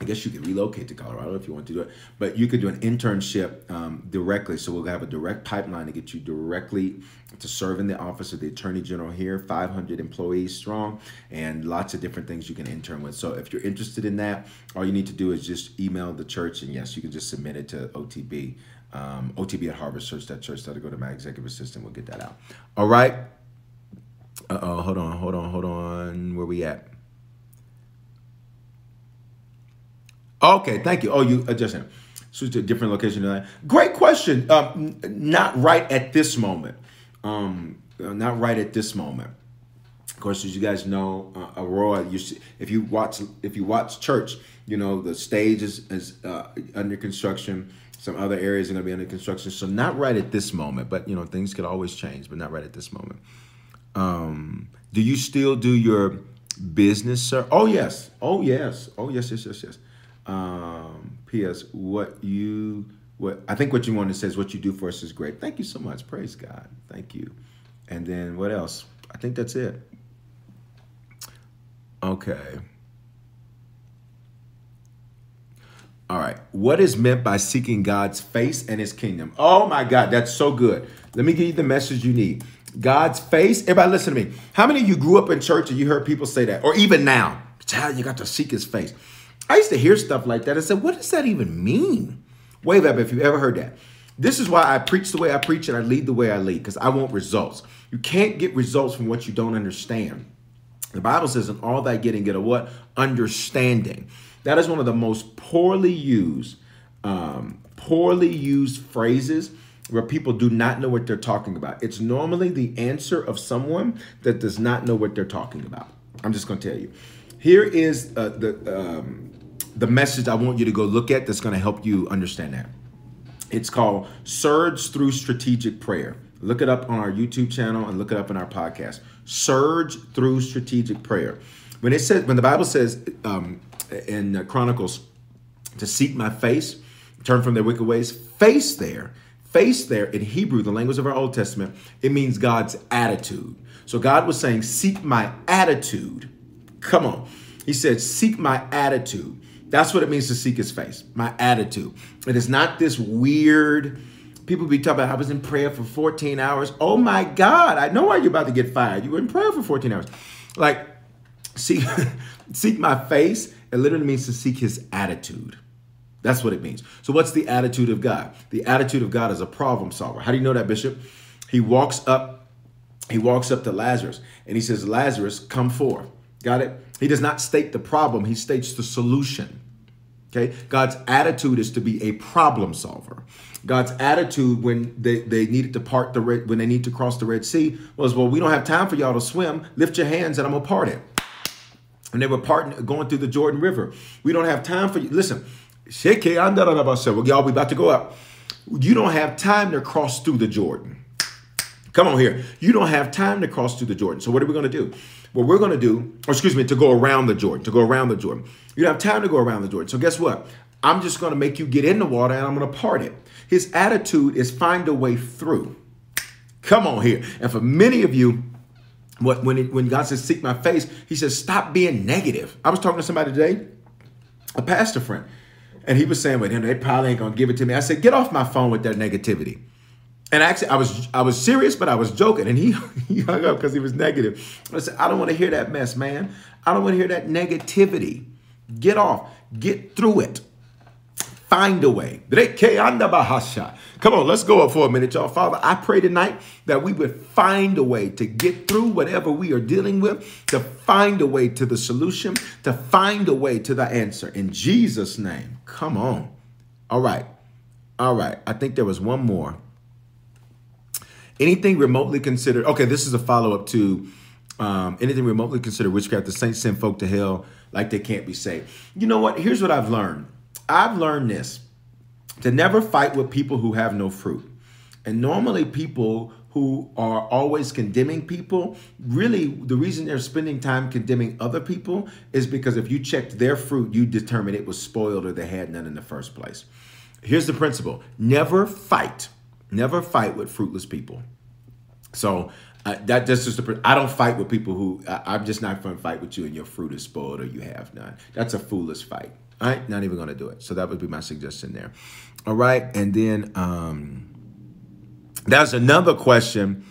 Speaker 1: I guess you could relocate to Colorado if you want to do it, but you could do an internship um, directly. So we'll have a direct pipeline to get you directly to serve in the office of the Attorney General here, 500 employees strong, and lots of different things you can intern with. So if you're interested in that, all you need to do is just email the church, and yes, you can just submit it to OTB, um, OTB at harvestchurch.church. That'll go to my executive assistant. We'll get that out. All right. Uh oh, hold on, hold on, hold on. Where we at? Okay, thank you. Oh, you adjusting. Switch to a different location. Great question. Um, not right at this moment. Um, uh, not right at this moment. Of course, as you guys know, uh, Aurora. You see, if you watch if you watch church, you know the stage is, is uh, under construction. Some other areas are going to be under construction. So not right at this moment, but you know things could always change. But not right at this moment. Um, do you still do your business, sir? Oh yes. Oh yes. Oh yes. Yes. Yes. Yes. Um, P.S. What you what I think what you want to say is what you do for us is great. Thank you so much. Praise God. Thank you. And then what else? I think that's it. Okay. All right. What is meant by seeking God's face and his kingdom? Oh my God, that's so good. Let me give you the message you need. God's face. Everybody listen to me. How many of you grew up in church and you heard people say that? Or even now, child, you got to seek his face. I used to hear stuff like that. I said, what does that even mean? Wave up if you ever heard that. This is why I preach the way I preach and I lead the way I lead, because I want results. You can't get results from what you don't understand. The Bible says, in all that getting, get a what? Understanding. That is one of the most poorly used, um, poorly used phrases where people do not know what they're talking about. It's normally the answer of someone that does not know what they're talking about. I'm just going to tell you. Here is uh, the um, the message I want you to go look at that's going to help you understand that. It's called Surge Through Strategic Prayer. Look it up on our YouTube channel and look it up in our podcast. Surge Through Strategic Prayer. When it says, when the Bible says um, in Chronicles to seek my face, turn from their wicked ways, face there, face there in Hebrew, the language of our Old Testament, it means God's attitude. So God was saying, seek my attitude. Come on. He said, seek my attitude. That's what it means to seek his face, my attitude. It is not this weird, people be talking about, I was in prayer for 14 hours. Oh my God, I know why you're about to get fired. You were in prayer for 14 hours. Like, seek, seek my face, it literally means to seek his attitude. That's what it means. So, what's the attitude of God? The attitude of God is a problem solver. How do you know that, Bishop? He walks up, he walks up to Lazarus and he says, Lazarus, come forth. Got it? He does not state the problem, he states the solution. Okay? God's attitude is to be a problem solver. God's attitude when they, they needed to part the red, when they need to cross the Red Sea was, well, we don't have time for y'all to swim. Lift your hands and I'm gonna part it. And they were parting, going through the Jordan River. We don't have time for you. Listen, Sheke, I'm not about so well, y'all, we about to go up. You don't have time to cross through the Jordan. Come on here. You don't have time to cross through the Jordan. So what are we going to do? What we're going to do, or excuse me, to go around the Jordan, to go around the Jordan. You don't have time to go around the Jordan. So guess what? I'm just going to make you get in the water and I'm going to part it. His attitude is find a way through. Come on here. And for many of you, what when it, when God says seek my face, He says stop being negative. I was talking to somebody today, a pastor friend, and he was saying, "Well, they probably ain't gonna give it to me." I said, "Get off my phone with that negativity." And actually, I was I was serious, but I was joking, and he, he hung up because he was negative. I said, "I don't want to hear that mess, man. I don't want to hear that negativity. Get off. Get through it." find a way. Come on, let's go up for a minute, y'all. Father, I pray tonight that we would find a way to get through whatever we are dealing with, to find a way to the solution, to find a way to the answer. In Jesus' name, come on. All right. All right. I think there was one more. Anything remotely considered, okay, this is a follow up to um, anything remotely considered witchcraft. The saints send folk to hell like they can't be saved. You know what? Here's what I've learned I've learned this to never fight with people who have no fruit. And normally, people who are always condemning people, really, the reason they're spending time condemning other people is because if you checked their fruit, you determined it was spoiled or they had none in the first place. Here's the principle never fight, never fight with fruitless people. So, uh, that that's just I don't fight with people who I, I'm just not going to fight with you and your fruit is spoiled or you have none. That's a foolish fight. All right, not even going to do it. So that would be my suggestion there. All right, and then um, that's another question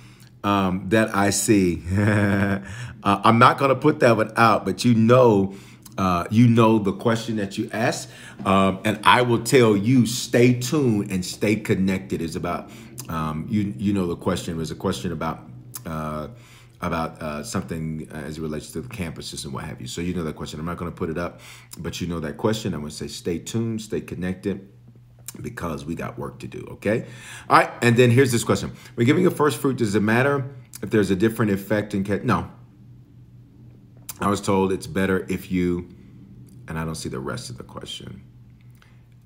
Speaker 1: um, that I see. uh, I'm not going to put that one out, but you know, uh, you know the question that you asked, um, and I will tell you, stay tuned and stay connected. Is about um, you. You know the question was a question about. Uh, about uh, something as it relates to the campuses and what have you. So you know that question. I'm not going to put it up, but you know that question. I'm going to say stay tuned, stay connected because we got work to do, okay? All right, and then here's this question. We're giving a first fruit, does it matter if there's a different effect in cash? No. I was told it's better if you, and I don't see the rest of the question.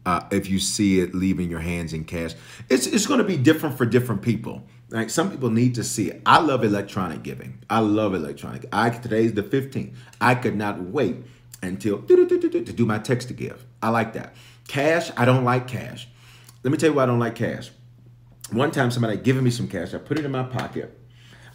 Speaker 1: Uh, if you see it leaving your hands in cash, it's, it's going to be different for different people. Like some people need to see it. I love electronic giving. I love electronic. I today's the 15th. I could not wait until to do my text to give. I like that. Cash, I don't like cash. Let me tell you why I don't like cash. One time somebody giving me some cash, I put it in my pocket.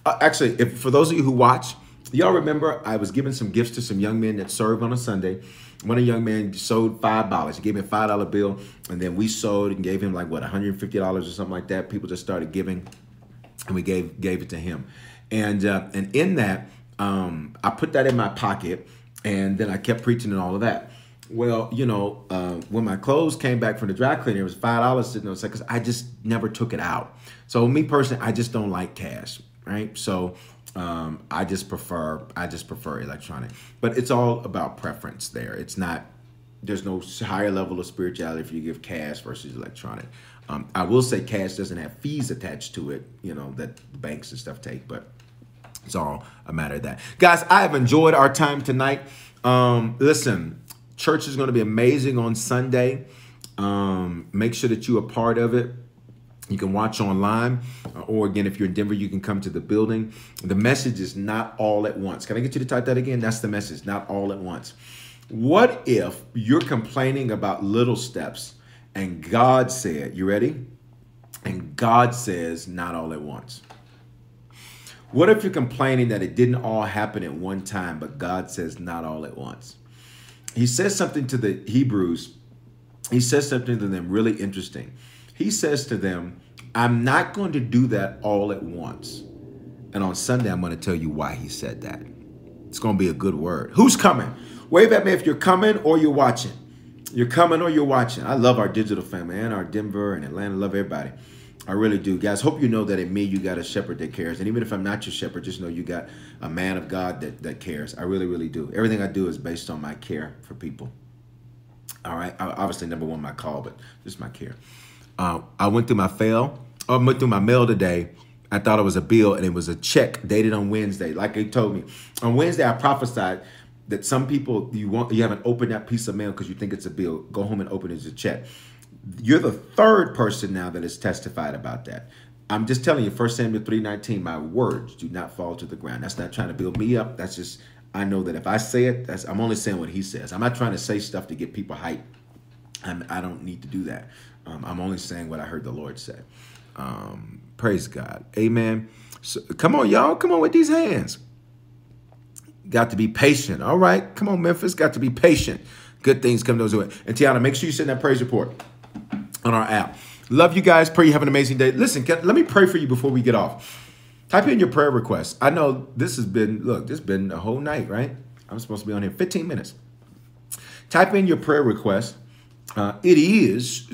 Speaker 1: Uh, actually, if for those of you who watch, y'all remember I was giving some gifts to some young men that served on a Sunday. One young men sold five dollars. He gave me a five dollar bill, and then we sold and gave him like what 150 dollars or something like that. People just started giving and we gave gave it to him. And uh, and in that, um, I put that in my pocket, and then I kept preaching and all of that. Well, you know, uh, when my clothes came back from the dry cleaner, it was five dollars sitting on because I just never took it out. So me personally, I just don't like cash, right? So um, I just prefer I just prefer electronic. But it's all about preference there. It's not there's no higher level of spirituality if you give cash versus electronic. Um, I will say cash doesn't have fees attached to it, you know, that banks and stuff take, but it's all a matter of that. Guys, I have enjoyed our time tonight. Um, listen, church is going to be amazing on Sunday. Um, make sure that you are part of it. You can watch online, uh, or again, if you're in Denver, you can come to the building. The message is not all at once. Can I get you to type that again? That's the message, not all at once. What if you're complaining about little steps and God said, You ready? And God says, Not all at once. What if you're complaining that it didn't all happen at one time, but God says, Not all at once? He says something to the Hebrews. He says something to them really interesting. He says to them, I'm not going to do that all at once. And on Sunday, I'm going to tell you why he said that. It's going to be a good word. Who's coming? Wave at me if you're coming or you're watching. You're coming or you're watching. I love our digital family and our Denver and Atlanta. Love everybody. I really do. Guys, hope you know that in me you got a shepherd that cares. And even if I'm not your shepherd, just know you got a man of God that, that cares. I really, really do. Everything I do is based on my care for people. All right. Obviously, number one, my call, but just my care. Uh, I went through my fail. I went through my mail today. I thought it was a bill and it was a check dated on Wednesday. Like they told me on Wednesday, I prophesied that some people you want you haven't opened that piece of mail because you think it's a bill. Go home and open it as a check. You're the third person now that has testified about that. I'm just telling you, 1 Samuel 3:19, my words do not fall to the ground. That's not trying to build me up. That's just I know that if I say it, that's I'm only saying what he says. I'm not trying to say stuff to get people hyped. I'm, I do not need to do that. Um, I'm only saying what I heard the Lord say. Um, praise God. Amen. So, come on, y'all. Come on with these hands. Got to be patient. All right. Come on, Memphis. Got to be patient. Good things come those way. And Tiana, make sure you send that praise report on our app. Love you guys. Pray you have an amazing day. Listen, can, let me pray for you before we get off. Type in your prayer requests. I know this has been, look, this has been a whole night, right? I'm supposed to be on here 15 minutes. Type in your prayer request. Uh, it is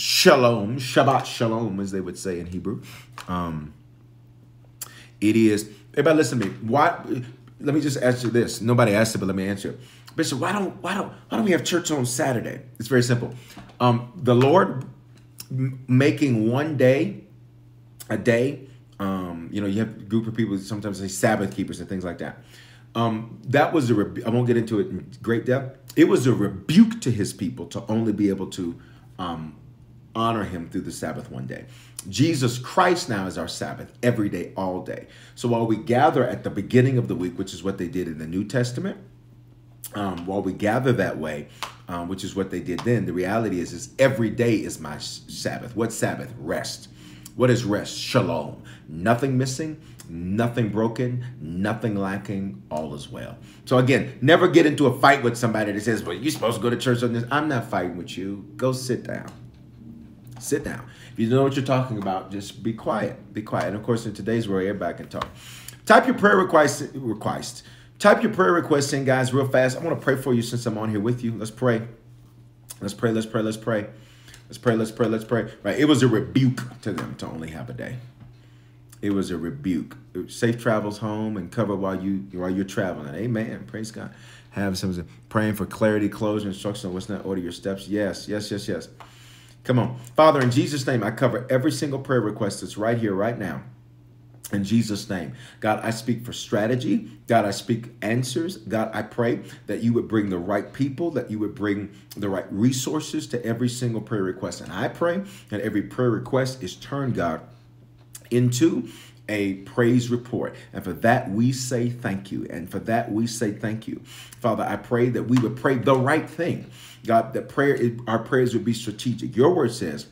Speaker 1: shalom, Shabbat shalom, as they would say in Hebrew. Um, it is, everybody listen to me. Why, let me just ask you this. Nobody asked it, but let me answer it. Bishop, why don't, why don't, why don't we have church on Saturday? It's very simple. Um, the Lord making one day a day um, you know, you have a group of people, sometimes say Sabbath keepers and things like that. Um, that was a, rebu- I won't get into it in great depth. It was a rebuke to his people to only be able to um, honor him through the Sabbath one day. Jesus Christ now is our Sabbath every day, all day. So while we gather at the beginning of the week, which is what they did in the New Testament, um, while we gather that way, um, which is what they did then, the reality is, is every day is my Sabbath. What Sabbath? Rest. What is rest? Shalom. Nothing missing, nothing broken, nothing lacking, all is well. So again, never get into a fight with somebody that says, well, you're supposed to go to church on this. I'm not fighting with you. Go sit down. Sit down. If you don't know what you're talking about, just be quiet. Be quiet. And of course, in today's world, everybody can talk. Type your prayer request. request. Type your prayer request in, guys, real fast. I want to pray for you since I'm on here with you. Let's pray. Let's pray. Let's pray. Let's pray. Let's pray. Let's pray. Let's pray. Right. It was a rebuke to them to only have a day. It was a rebuke. Safe travels home and cover while you while you're traveling. Amen. Praise God. Have some praying for clarity, closure, instruction what's not order your steps. Yes, yes, yes, yes. Come on. Father, in Jesus' name, I cover every single prayer request that's right here, right now. In Jesus' name. God, I speak for strategy. God, I speak answers. God, I pray that you would bring the right people, that you would bring the right resources to every single prayer request. And I pray that every prayer request is turned, God, into a praise report. And for that, we say thank you. And for that, we say thank you. Father, I pray that we would pray the right thing. God, that prayer, our prayers would be strategic. Your word says,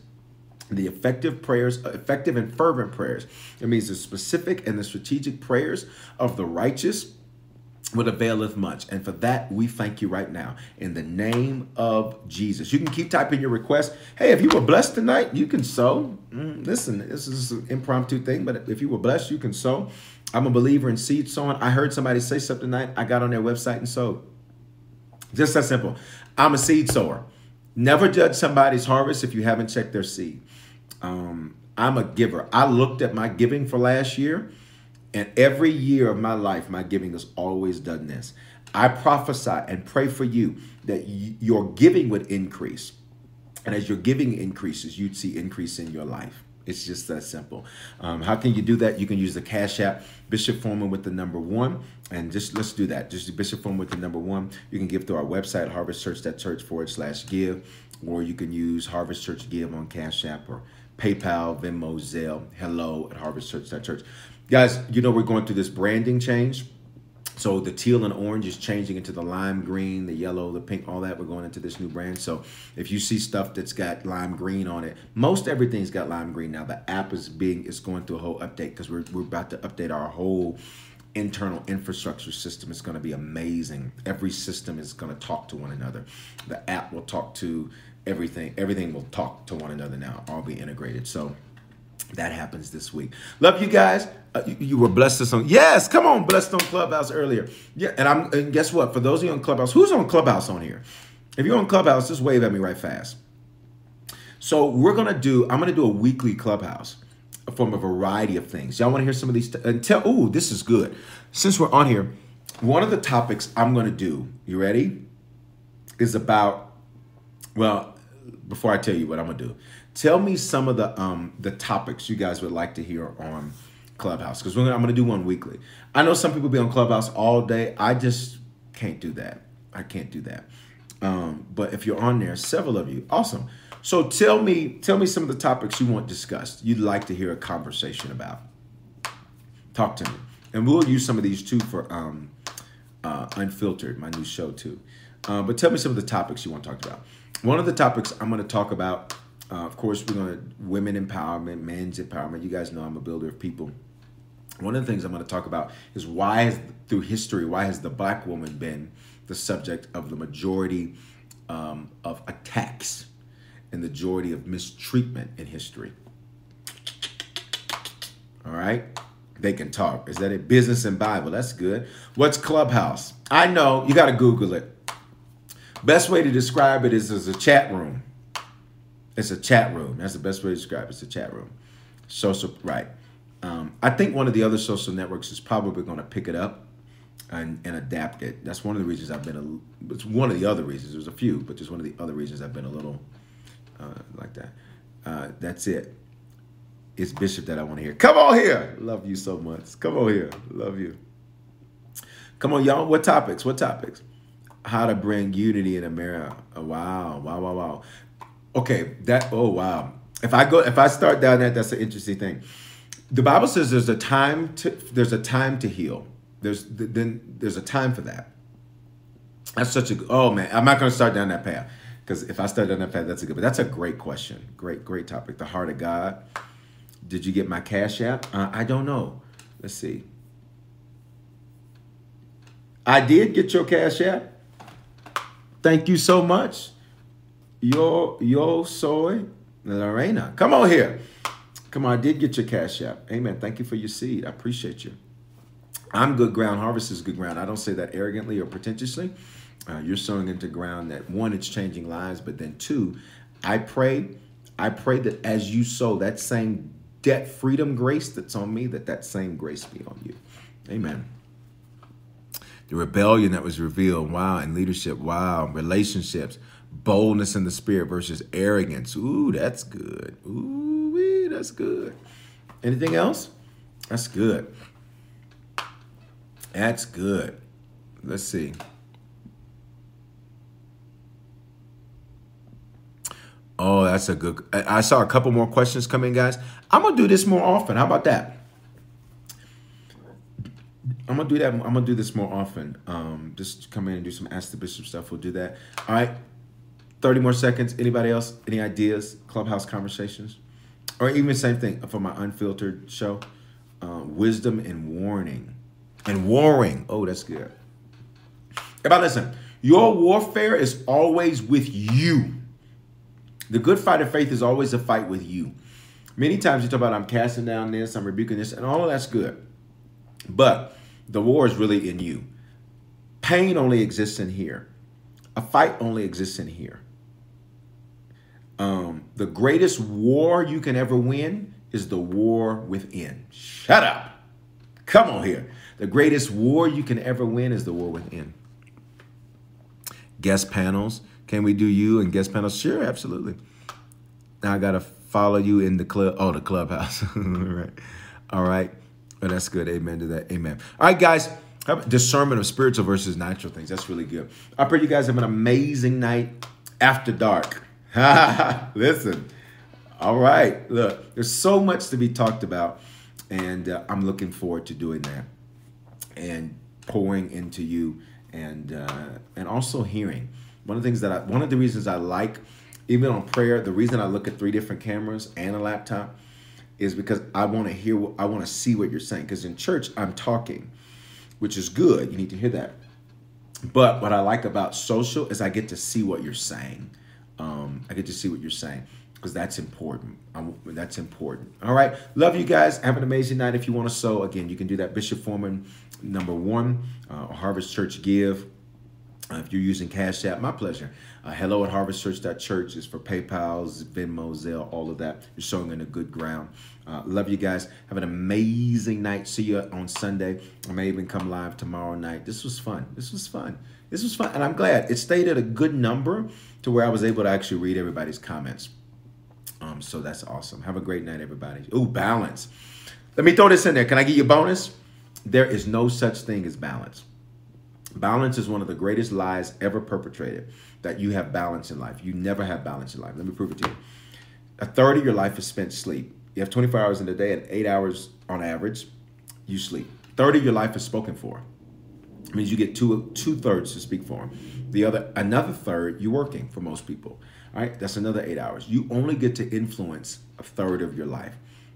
Speaker 1: the effective prayers, effective and fervent prayers. It means the specific and the strategic prayers of the righteous would availeth much. And for that, we thank you right now in the name of Jesus. You can keep typing your request. Hey, if you were blessed tonight, you can sow. Mm, listen, this is an impromptu thing, but if you were blessed, you can sow. I'm a believer in seed sowing. I heard somebody say something tonight. I got on their website and sowed. Just that simple. I'm a seed sower. Never judge somebody's harvest if you haven't checked their seed. Um, I'm a giver. I looked at my giving for last year and every year of my life, my giving has always done this. I prophesy and pray for you that your giving would increase. And as your giving increases, you'd see increase in your life. It's just that simple. Um, how can you do that? You can use the Cash App, Bishop Foreman with the number one. And just let's do that. Just Bishop Foreman with the number one. You can give through our website, harvestchurch.church forward slash give. Or you can use Harvest Church Give on Cash App or PayPal, Venmo, Zelle, hello at harvestchurch.church. Guys, you know we're going through this branding change. So the teal and orange is changing into the lime green, the yellow, the pink, all that. We're going into this new brand. So if you see stuff that's got lime green on it, most everything's got lime green now. The app is being is going through a whole update because we're we're about to update our whole internal infrastructure system. It's going to be amazing. Every system is going to talk to one another. The app will talk to everything. Everything will talk to one another now. All be integrated. So that happens this week. Love you guys. Uh, you, you, were blessed this on. Yes, come on, blessed on Clubhouse earlier. Yeah, and I'm. And guess what? For those of you on Clubhouse, who's on Clubhouse on here? If you're on Clubhouse, just wave at me right fast. So we're gonna do. I'm gonna do a weekly Clubhouse from a variety of things. Y'all want to hear some of these? T- and tell. Oh, this is good. Since we're on here, one of the topics I'm gonna do. You ready? Is about. Well, before I tell you what I'm gonna do, tell me some of the um the topics you guys would like to hear on Clubhouse because I'm to do one weekly. I know some people be on Clubhouse all day. I just can't do that. I can't do that. Um, but if you're on there, several of you, awesome. So tell me, tell me some of the topics you want discussed. You'd like to hear a conversation about. Talk to me, and we'll use some of these too for um, uh, Unfiltered, my new show too. Uh, but tell me some of the topics you want to talk about. One of the topics I'm going to talk about, uh, of course, we're going to women empowerment, men's empowerment. You guys know I'm a builder of people. One of the things I'm going to talk about is why, has, through history, why has the black woman been the subject of the majority um, of attacks and the majority of mistreatment in history? All right. They can talk. Is that a business and Bible? That's good. What's Clubhouse? I know you got to Google it. Best way to describe it is as a chat room. It's a chat room. That's the best way to describe it. It's a chat room. Social, right. Um, I think one of the other social networks is probably going to pick it up and, and adapt it. That's one of the reasons I've been a. It's one of the other reasons. There's a few, but just one of the other reasons I've been a little uh, like that. Uh, that's it. It's Bishop that I want to hear. Come on here. Love you so much. Come on here. Love you. Come on, y'all. What topics? What topics? How to bring unity in America. Oh, wow. Wow. Wow. Wow. Okay. That. Oh wow. If I go, if I start down that, that's an interesting thing the Bible says there's a time to there's a time to heal. There's then there's a time for that. That's such a oh man, I'm not going to start down that path because if I start down that path, that's a good. But that's a great question. Great, great topic. The heart of God. Did you get my cash app? Uh, I don't know. Let's see. I did get your cash app. Thank you so much. Yo, yo soy Lorena. Come on here. Come on, I did get your cash app. Amen. Thank you for your seed. I appreciate you. I'm good ground. Harvest is good ground. I don't say that arrogantly or pretentiously. Uh, you're sowing into ground that one, it's changing lives, but then two, I pray, I pray that as you sow that same debt freedom grace that's on me, that that same grace be on you. Amen. The rebellion that was revealed, wow, and leadership, wow, relationships, boldness in the spirit versus arrogance. Ooh, that's good. Ooh that's good. Anything else? That's good. That's good. Let's see. Oh, that's a good. I saw a couple more questions come in, guys. I'm gonna do this more often. How about that? I'm gonna do that. I'm gonna do this more often. Um, just come in and do some ask the bishop stuff. We'll do that. All right. 30 more seconds. Anybody else? Any ideas? Clubhouse conversations? or even same thing for my unfiltered show, uh, wisdom and warning, and warring. Oh, that's good. About listen, your warfare is always with you. The good fight of faith is always a fight with you. Many times you talk about I'm casting down this, I'm rebuking this, and all of that's good. But the war is really in you. Pain only exists in here. A fight only exists in here. Um, the greatest war you can ever win is the war within. Shut up. Come on here. The greatest war you can ever win is the war within. Guest panels. Can we do you and guest panels? Sure, absolutely. Now I got to follow you in the club. Oh, the clubhouse. All right. All right. Oh, that's good. Amen to that. Amen. All right, guys. Discernment of spiritual versus natural things. That's really good. I pray you guys have an amazing night after dark. Listen. All right. Look, there's so much to be talked about, and uh, I'm looking forward to doing that and pouring into you and uh, and also hearing. One of the things that I, one of the reasons I like, even on prayer, the reason I look at three different cameras and a laptop is because I want to hear, what I want to see what you're saying. Because in church, I'm talking, which is good. You need to hear that. But what I like about social is I get to see what you're saying um, I get to see what you're saying because that's important. I'm, that's important. All right. Love you guys. Have an amazing night. If you want to sow, again, you can do that. Bishop Foreman, number one, uh, Harvest Church Give. Uh, if you're using Cash App, my pleasure. Uh, hello at harvestchurch.church is for PayPal's, Venmo, Zelle, all of that. You're sowing in a good ground. Uh, love you guys. Have an amazing night. See you on Sunday. I may even come live tomorrow night. This was fun. This was fun. This was fun. And I'm glad it stayed at a good number to where I was able to actually read everybody's comments. Um, so that's awesome. Have a great night, everybody. Ooh, balance. Let me throw this in there. Can I give you a bonus? There is no such thing as balance. Balance is one of the greatest lies ever perpetrated that you have balance in life. You never have balance in life. Let me prove it to you. A third of your life is spent sleep. You have 24 hours in a day and eight hours on average, you sleep. Third of your life is spoken for. It means you get two two thirds to speak for. The other another third, you're working for most people. All right, that's another eight hours. You only get to influence a third of your life.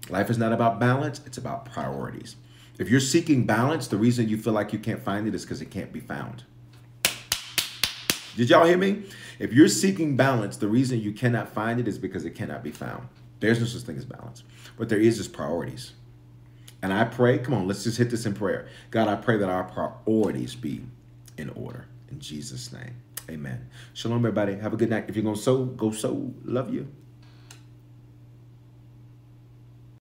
Speaker 1: Life is not about balance, it's about priorities. If you're seeking balance, the reason you feel like you can't find it is because it can't be found. Did y'all hear me? If you're seeking balance, the reason you cannot find it is because it cannot be found. There's no such thing as balance. but there is just priorities. And I pray, come on, let's just hit this in prayer. God, I pray that our priorities be in order. In Jesus' name. Amen. Shalom, everybody. Have a good night. If you're going to sow, go sow. Love you.